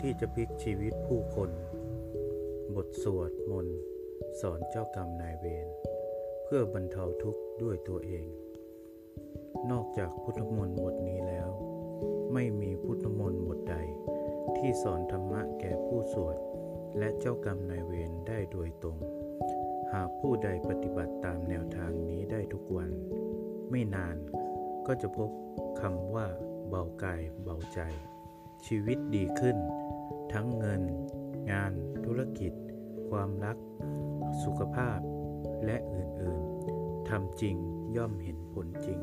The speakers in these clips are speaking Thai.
ที่จะพลิกชีวิตผู้คน บทสวดมนต์สอนเจ้ากรรมนายเวรเพื่อบรรเทาทุกข์ด้วยตัวเอง นอกจากพุทธมนต์บทนี้แล้ว ไม่มีพุทธมนต์บทใด ที่สอนธรรมะแก่ผู้สวดและเจ้ากรรมนายเวรได้โดยตรง หากผู้ใดปฏิบัติตามแนวทางนี้ได้ทุกวัน ไม่นานก็จะพบคำว่าเบากายเบาใจ ชีวิตดีขึ้น ทั้งเงิน งาน ธุรกิจ ความรัก สุขภาพ และอื่นๆทำจริงย่อมเห็นผลจริง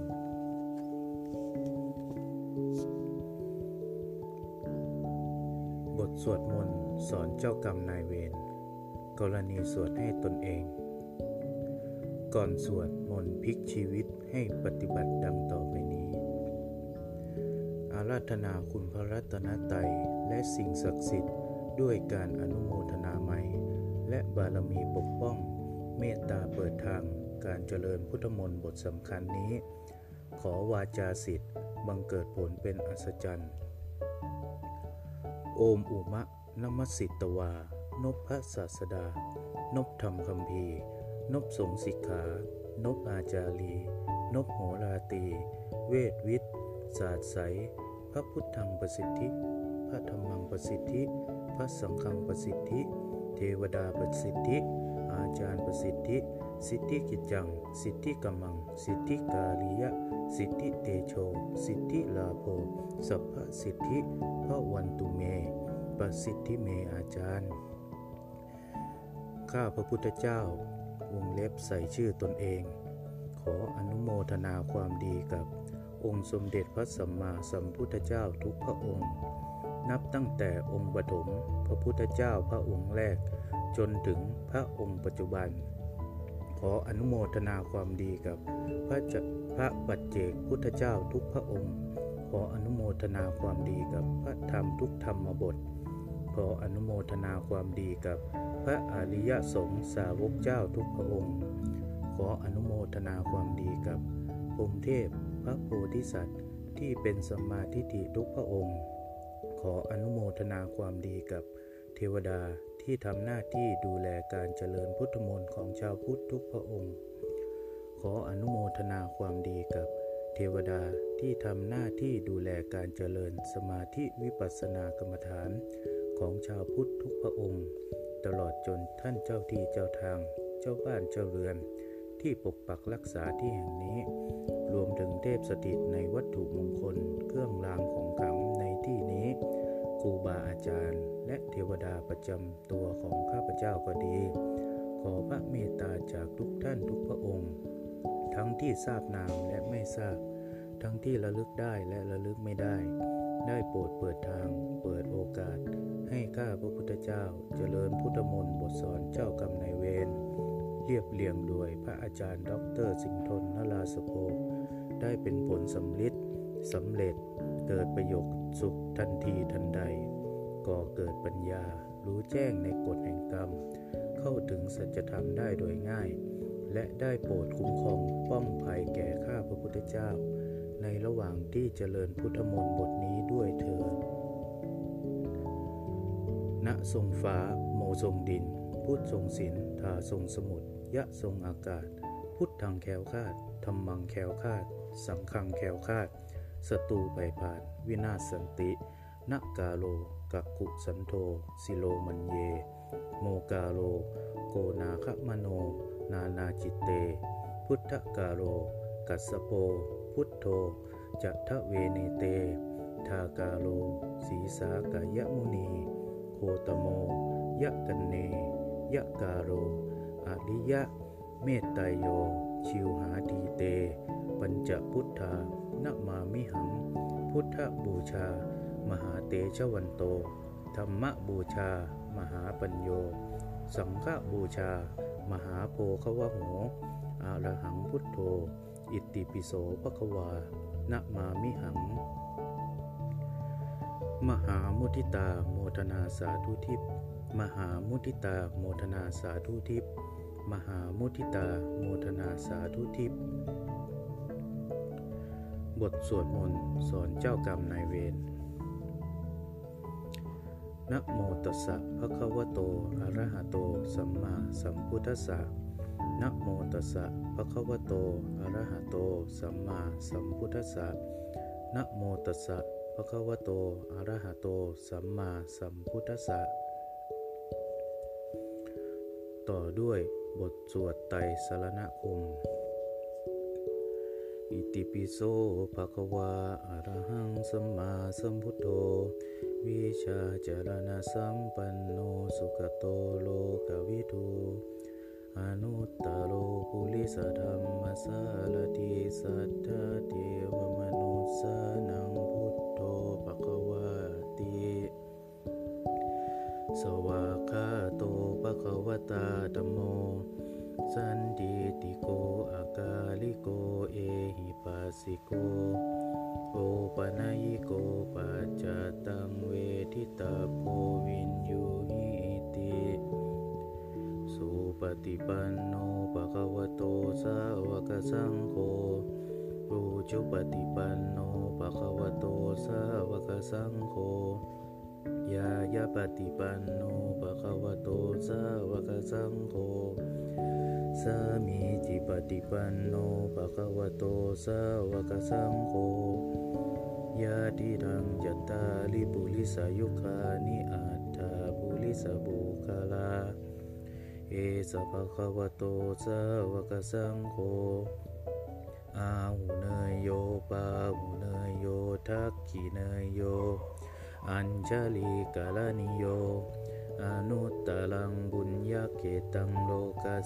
บทสวดมนต์สอนเจ้ากรรมนายเวรกรณีสวดให้ตนเอง ก่อนสวดมนต์พลิกชีวิตให้ปฏิบัติดังต่อไปนี้ ราธนาคุณพระรัตนตรัยและสิ่งศักดิ์สิทธิ์ด้วยการอนุโมทนาไมและบารมีปกป้อง เมตตาเปิดทางการเจริญพุทธมนต์บทสำคัญนี้ ขอวาจาสิทธิ์บังเกิดผลเป็นอัศจรรย์ โอมอุมะนมัสสิตวานพพระศาสดานพธรรมคำพีนพสงสิกขานพอาจารีนพโหราตี เวทวิทย์ศาสตร์ใส ระพุทธังประสิทธิ พระธรรมังประสิทธิ พระสังฆังประสิทธิ เทวดาประสิทธิ อาจารย์ประสิทธิ สิทธิกิจจัง สิทธิกำมัง สิทธิกาลียะ สิทธิเตโช สิทธิลาโภสัพพสิทธิ พระวันตุเม ประสิทธิเมอาจารย์ ข้าพระพุทธเจ้าวงเล็บใส่ชื่อตนเอง ขออนุโมทนาความดีกับ องค์สมเด็จพระสัมมาสัมพุทธเจ้าทุกพระองค์ นับตั้งแต่องค์ปฐมพระพุทธเจ้าพระองค์แรก จนถึงพระองค์ปัจจุบัน ขออนุโมทนาความดีกับพระจะพระปัจเจกพุทธเจ้าทุกพระองค์ ขออนุโมทนาความดีกับพระธรรมทุกธรรมบท ขออนุโมทนาความดีกับพระอริยสงฆ์สาวกเจ้าทุกพระองค์ ขออนุโมทนาความดีกับพรหมเทพ ระโพธิสัตว์ที่เป็นสมาทิฏฐิทุกพระองค์ ขออนุโมทนาความดีกับเทวดาที่ทำหน้าที่ดูแลการเจริญพุทธมนต์ของชาวพุทธทุกพระองค์ ขออนุโมทนาความดีกับเทวดาที่ทำหน้าที่ดูแลการเจริญสมาธิวิปัสสนากรรมฐานของชาวพุทธทุกพระองค์ ตลอดจนท่านเจ้าที่เจ้าทาง เจ้าบ้านเจ้าเรือน ที่ปกปักรักษาที่แห่งนี้ รวมถึงเทพสถิตในวัตถุมงคล เครื่องรางของขลังในที่นี้ครูบาอาจารย์ และเทวดาประจำตัวของข้าพเจ้าก็ดี ขอพระเมตตาจากทุกท่านทุกพระองค์ ทั้งที่ทราบนามและไม่ทราบ ทั้งที่ระลึกได้และระลึกไม่ได้ ได้โปรดเปิดทางเปิดโอกาส ให้ข้าพระพุทธเจ้าเจริญพุทธมนต์บทสอนเจ้ากรรมนายเวรเรียบเรียงโดยพระอาจารย์ ดร สิงห์ทนนราสโภ ได้เป็นผลสำลิดสำเร็จเกิดประโยชน์สุขทันทีทันใด ก่อเกิดปัญญารู้แจ้งในกฎแห่งกรรม เข้าถึงสัจธรรมได้โดยง่าย และได้โปรดคุ้มครองป้องภัยแก่ข้าพระพุทธเจ้า ในระหว่างที่เจริญพุทธมนต์บทนี้ด้วยเถิดณทรงฟ้า โมทรงดิน พุทธทรงศิลทาทรงสมุทรยะทรงอากาศ พุทธังแคล้วคาดธรรมังแคล้วคาด สังฆังแคล้วคาดศัตรูภัยพาล วินาศสันติ นะกาโลกะกุสันโธสิโรมัชเฌ โมกาโล โกนาคมโน นานาจิตเต พุทธกาโล กัสสะโป พุทโธจะ ทะเวเนเต ธากาโล สีสากายมุนี โคตโม ยะกันเน ยะกาโรอริยะ เมตไตโย ชิวหาทีเต ปัญจพุทธานะมามิหัง พุทธบูชา มหาเตชะวันโต ธรรมบูชา มหาปัญโย สังฆบูชา มหาโพควโหอารหังพุทโธ อิติปิโสภควานะมามิหัง มหามุทิตาโมทนาสาธุทิพมหามุทิตาโมทนาสาธุทิพ มหามุทิตาโมทนาสาธุทิพย์บทสวดมนต์สอนเจ้ากรรมนายเวรนะโมตัสสะภะคะวะโต อะระหะโต สัมมาสัมพุทธัสสะนะโมตัสสะภะคะวะโต อะระหะโต สัมมาสัมพุทธัสสะนะโมตัสสะภะคะวะโต อะระหะโต สัมมาสัมพุทธัสสะ ต่อด้วย บทสวดไตรสรณคม อิติปิโสภะคะวาอะระหังสัมมาสัมพุทโธ วิชาจารณสัมปันโนสุขโตโลกวิทูอนุตตโรปุริสธรรมสารติสัทธาเทวมนุสานังพุทโธภะคะวาติ สวากาโตะคะวตาธัมโม สันติติโกอากาลิโก เอหิปัสสิโก โอปนัยโกปัจจตังเวทิตาโพวินยูหิติสุปฏิปันโนภะคะวะโตสาวกสังโฆรูจุปฏิปันโนภะคะวะโตสาวกสังโฆ ยายาปฏิปันโนภะคะวะโตสาวกสังโฆสามีจิปฏิปันโนภะคะวะโตสาวกสังโฆยาติรังจัตตาลิปุลิสายุคานิอัตถาปุริสบุคลา เอสะภะคะวะโตสาวกสังโฆอาหุเนยโยปาหุเนยโยทักขิเนยโย อัญชลีกาลานิโยอนุตตรังบุญญาเกตังโลกั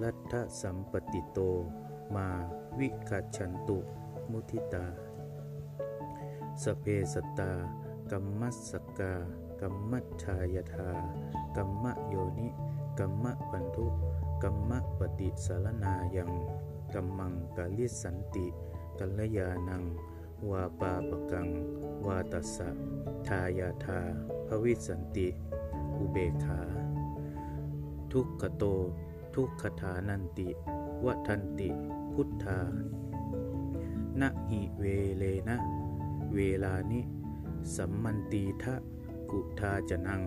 ลัทธสัมปติโต มาวิคัจฉันตุมุทิตา สเพสตา กัมมัสสกา กัมมัชชายทากัมมะโยนิ กัมมะปันทุ กัมมะปฏิสารนายัง กัมมังกาลิสันติ กัลยานัง วาปาปกัง วาตัสสะ ทายาทา ภวิสันติ อุเบขา ทุกขโต ทุกขฐานันติวัทันติ พุทธานะหิเวเลนะ เวลานิ สัมมันตีทะกุทาจะนัง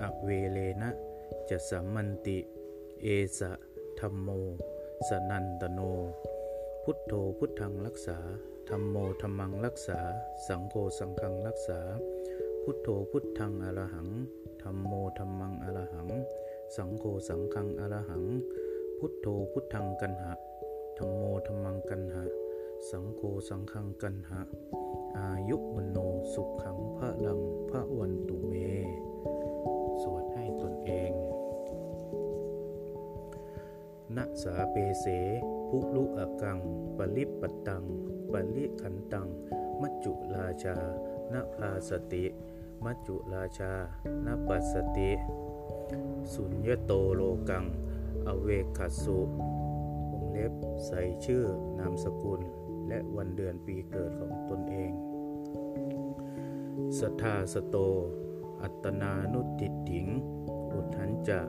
อเวเลนะ จะสัมมันติ เอสะธรรมโม สนันตโน พุทโธพุทธังรักษาธรรมโมธรรมังรักษา สังโฆสังฆังรักษา พุทโธพุทธังอรหังธรรมโมธรรมังอรหัง สังโฆสังฆังอรหัง พุทโธพุทธังกันหะธรรมโมธรรมังกันหะ สังโฆสังฆังกันหะ อายุวันโนสุขขังพระลังพระวันตุเม สวดให้ตนเองนะสาเปเสภุลุอกัง ปลิปปตัง ปลิขันตัง มัจจุราชานะพาสติ มัจจุราชานะปัสสติ สุญญโตโลกัง อเวคัสุวงเล็บใส่ชื่อนามสกุล และวันเดือนปีเกิดของตนเองสทาสโต อัตนานุติถิง อุทันจะ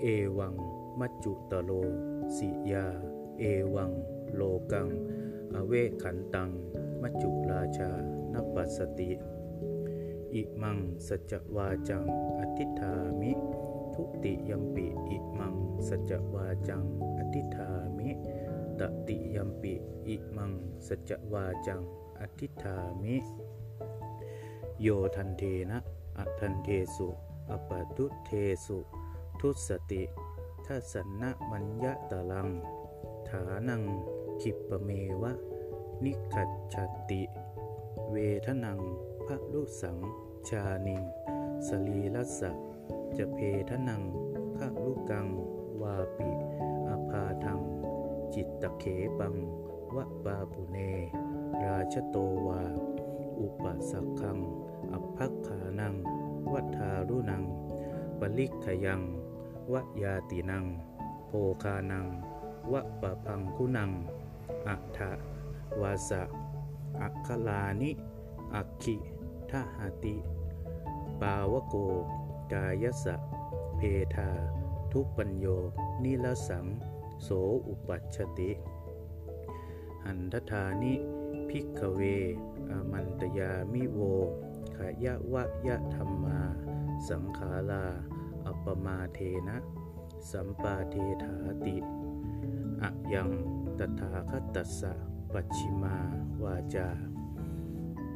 เอวัง มัจจุตโล สิยา เอวัง โลกัง อเวขันตัง มัจจุราชา นปัสสติ อิมัง สัจวาจัง อธิธามิ ติยมปิอิมังสัจวาจัง อธิธามิ ตติยมปิอิมังสัจวาจัง อธิธามิ โยทันเทนะอัทันเทสุอปะทุเทสุ ทุสติทัสนะมัญญะตะลัง ฐานังขิปปเมวะ นิขัดชติ เวทนังพระลุสังชานิงสลีลัสสะ จะเพทนังพระลุกัง วาปิอาภาทัง จิตตะเขปัง วะปาปุเน ราชโตวา อุปสักขังอภักขานัง วัฏารุนังปลิกขยังวะยาตินัง โภคานังวะปะพังคุนัง อัทะวาสะ อัคลานิ อักขิทหาติ ปาวโก กายสะ เพทา ทุปัญโย นิลสัง โสอุปัชติ หันทธานิ พิกเว อมันตยามิโว ขยะวะยะธรรมา สังขาลาอัปมาเทนะ สัมปาเทถาติอะยังตถาคตัสสะปัจฉิมาวาจา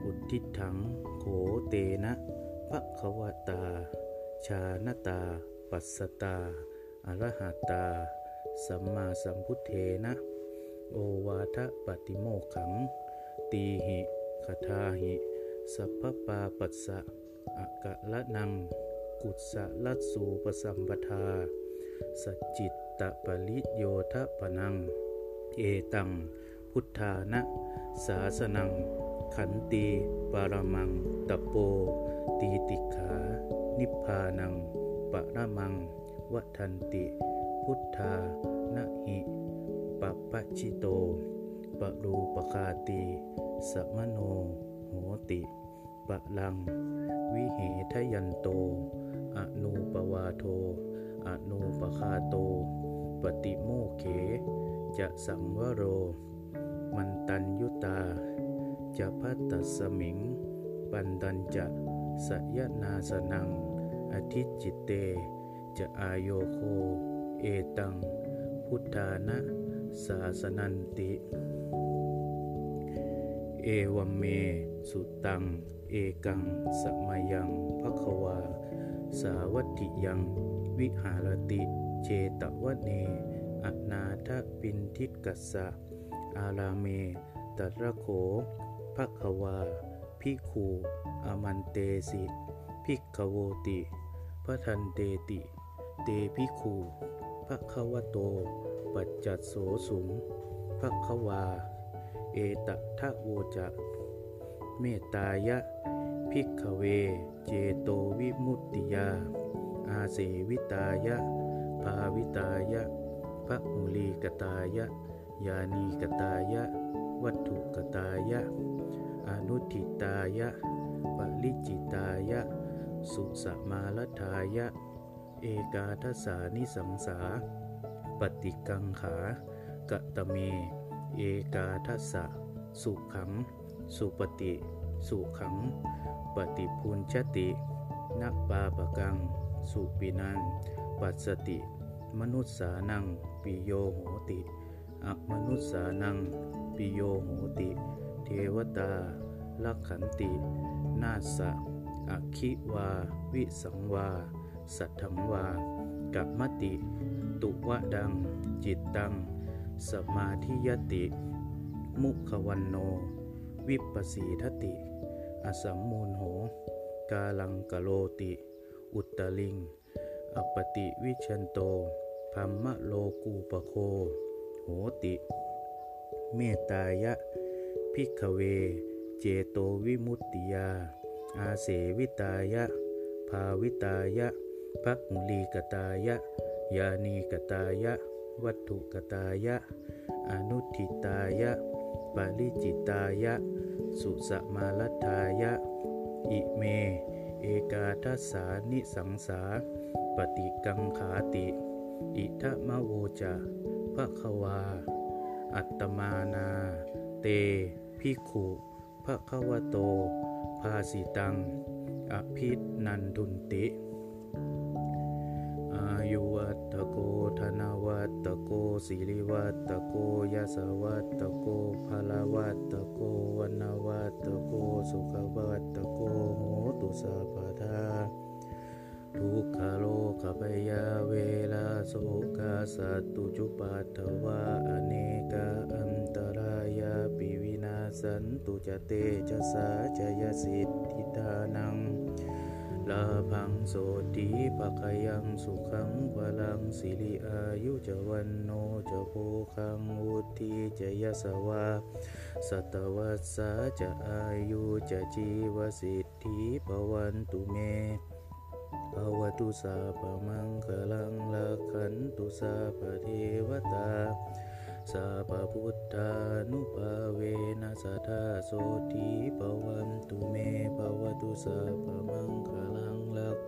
อุทิถังโขเตนะภะคะวตา ชานตา ปัสสตาอรหัตตา สัมมาสัมพุทเทนะ โอวาทปฏิโมขัง ตีหิคทาหิ สัพพปาปัสสะอากะละนัง กุศลสูปสัมปทาสจจิตตปริโยทปนัง เอตัง พุทธานะ สาสนัง ขันตีปารมังตะโป ตีติขา นิพพานังปรมังวัฏันติ พุทธานะหิปะปะชิโตปะรูปคาตีสมโนโหติปะลัง วิเหทยันโต อนูปวาโท อนูปคาโต ปฏิโมเข จะสังวโร มันตัญยุตา จะพัตตสมิง ปันตัญจะสยนาสนัง อธิจิตเต จะอายโยโค เอตัง พุทธานะ สาสนันติ เอวัมเม สุตัง เอกัง สมายังภควา สาวัตถิยัง วิหารติเจตวเนอนาทปินทิกัสสะ อาราเมตระโขภควา พิคูอมันเตสิ พิกขโวติ พระทันเตติ เตพิคูภควโต ปัจจัดโสสุงภควา เอตทะโวจะ เมตายะ พิกเว เจโตวิมุตติยา อาเสวิตายะ ภาวิตายะพระมุลีกตายะ ยานีกตายะ วัตถุกตายะ อนุทิตายะ ปริจิตายะ สุสมาลทายะ เอกาทสานิสังสา ปฏิกังขากะตะเม เอกาทสะ สุขัง สุปฏิ สุขัง ปฏิพุนชติ นักปาปกัง สุปินัง ปัสสติ มนุษสานัง ปิโยโหติอมนุษสานัง ปิโยโหติ เทวตาลักขันติ นาสะ อคิวา วิสังวา สัทถังวา กับมติ ตุวะฏัง จิตตัง สมาธิยติ มุขวัณโณ วิปปสีทติ อสัมมูฬโห กาลังกะโรติ อุตตริง อัปปฏิวิชฌันโต พรหมโลกูปโค โหติ เมตตายะ ภิกขเว เจโตวิมุตติยา อาเสวิตายะ ภาวิตายะพักมุลีกตายะ ยานีกตายะ วัตถุกตายะ อนุทิตายะ ปาริจิตายะ สุสมาลทายะ อิเม เอกาทัสสานิสังสา ปฏิกังขาติ อิทะมะโวจะภะควา อัตตมานา เต พิขุภะควโต ภาสิตัง อภินันทุนติ อายุวัตโกธนวัตโกสิริวัตโกยสวัตโกพลวัตโกวันวัตโก สุขวัตโกโหตุสัพพทาทุกขโลกปยาเวลาโสกาสัตตุจุปัตถวาอเนกาอัน สันตุจเตจะสาจยสิทธิทานังลาพังโสตีปะคยังสุขังพลังสิริอายุจวันโนจะโพคังวุธีจะยสวาสัตวัสสาจะอายุจะจีวสิทธิปวันตุเมภวตุสาปมังคลังลาขันตุสาปเทวตา สัพพุทธานุภาเวนัสทาโสติปวันตุเมภวตุสัพมังคลังลัก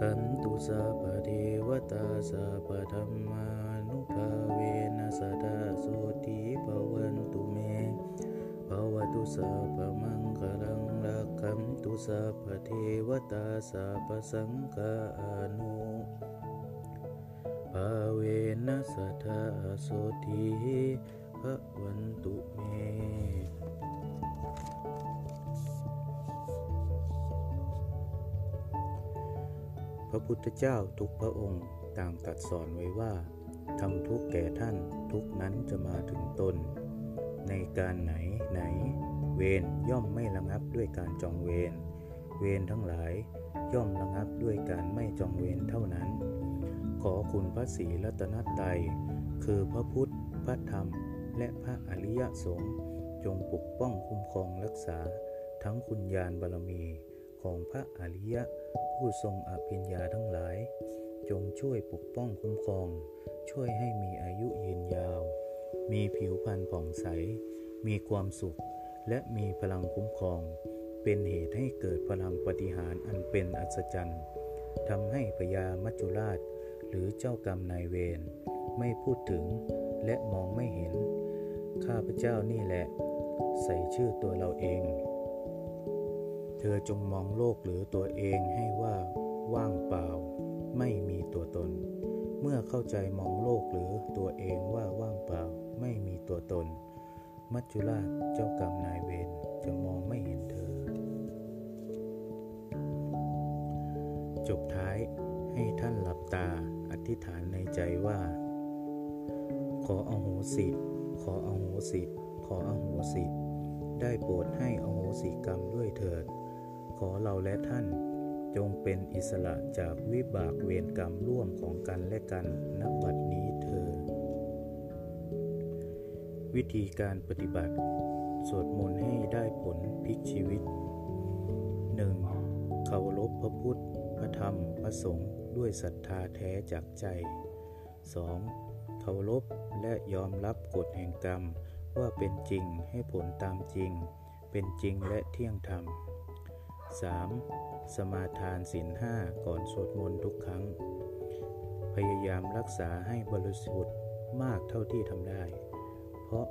ขันตุสัพเทวตาสัพธรรมานุภาเวนัสทาโสติปวันตุเมภวตุสัพมังคลังลักขันตุสัพเทวตาสัพสังฆานุ สทาโสติภวันตุเมพระพุทธเจ้าทุกพระองค์ต่างตรัสสอนไว้ว่าทำทุกแก่ท่านทุกนั้นจะมาถึงตน ในการไหนไหน เวรย่อมไม่ระงับด้วยการจองเวรเวรทั้งหลายย่อมระงับด้วยการไม่จองเวรเท่านั้น ขอคุณพระศรีรัตนตรัยคือพระพุทธ พระธรรม และพระอริยสงฆ์จงปกป้องคุ้มครองรักษา ทั้งคุณญาณบารมีของพระอริยะ ผู้ทรงอภิญญาทั้งหลาย จงช่วยปกป้องคุ้มครอง ช่วยให้มีอายุยืนยาว มีผิวพรรณผ่องใส มีความสุข และมีพลังคุ้มครอง เป็นเหตุให้เกิดพลังปฏิหารอันเป็นอัศจรรย์ทำให้พญามัจจุราช หรือเจ้ากรรมนายเวรไม่พูดถึงและมองไม่เห็น ข้าพเจ้านี่แหละ ใส่ชื่อตัวเราเอง เธอจงมองโลกหรือตัวเองให้ว่าว่างเปล่า ไม่มีตัวตน เมื่อเข้าใจมองโลกหรือตัวเองว่าว่างเปล่า ไม่มีตัวตน มัจจุราชเจ้ากรรมนายเวรจะมองไม่เห็นเธอ จบท้ายให้ท่านหลับตา อธิษฐานในใจว่า ขออโหสิขออโหสิขออโหสิได้โปรดให้อโหสิกรรมด้วยเถิด ขอเราและท่านจงเป็นอิสระจากวิบากเวรกรรมร่วมของกันและกันณบัดนี้เถิดวิธีการปฏิบัติ สวดมนต์ให้ได้ผลพลิกชีวิต 1. เคารพพระพุทธ พระธรรม พระสงฆ์ ด้วยศรัทธาแท้จากใจ 2. เคารพและยอมรับกฎแห่งกรรมว่าเป็นจริงให้ผลตามจริง เป็นจริงและเที่ยงธรรม 3. สมาทานศีลห้าก่อนสวดมนต์ทุกครั้ง พยายามรักษาให้บริสุทธิ์มากเท่าที่ทำได้ เพราะ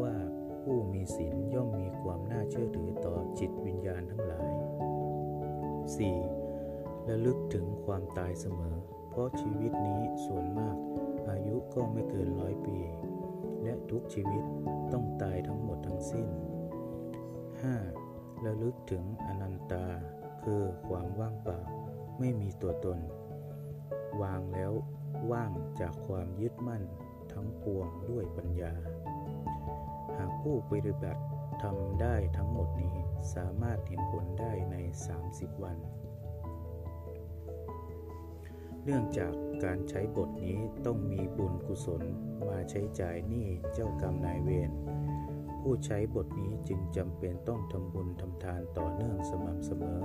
ว่าผู้มีศีลย่อมมีความน่าเชื่อถือต่อจิตวิญญาณทั้งหลาย 4. ระลึกถึงความตายเสมอ เพราะชีวิตนี้ส่วนมาก อายุก็ไม่เกินร้อยปี และทุกชีวิตต้องตายทั้งหมดทั้งสิ้น 5. ระลึกถึงอนันตา คือความว่างเปล่า ไม่มีตัวตน วางแล้วว่างจากความยึดมั่นทั้งปวงด้วยปัญญา หากผู้ปฏิบัติทำได้ทั้งหมดนี้สามารถเห็นผลได้ใน 30 วัน เนื่องจากการใช้บทนี้ต้องมีบุญกุศลมาใช้จ่ายหนี้เจ้ากรรมนายเวรผู้ใช้บทนี้จึงจำเป็นต้องทำบุญทำทานต่อเนื่องสม่ำเสมอ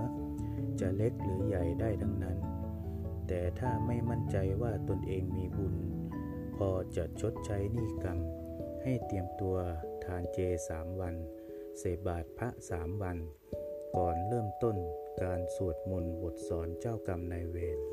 จะเล็กหรือใหญ่ได้ทั้งนั้น แต่ถ้าไม่มั่นใจว่าตนเองมีบุญ พอจะชดใช้หนี้กรรม ให้เตรียมตัวทานเจสามวัน เสบาทพระสามวัน ก่อนเริ่มต้นการสวดมนต์บทสอนเจ้ากรรมนายเวร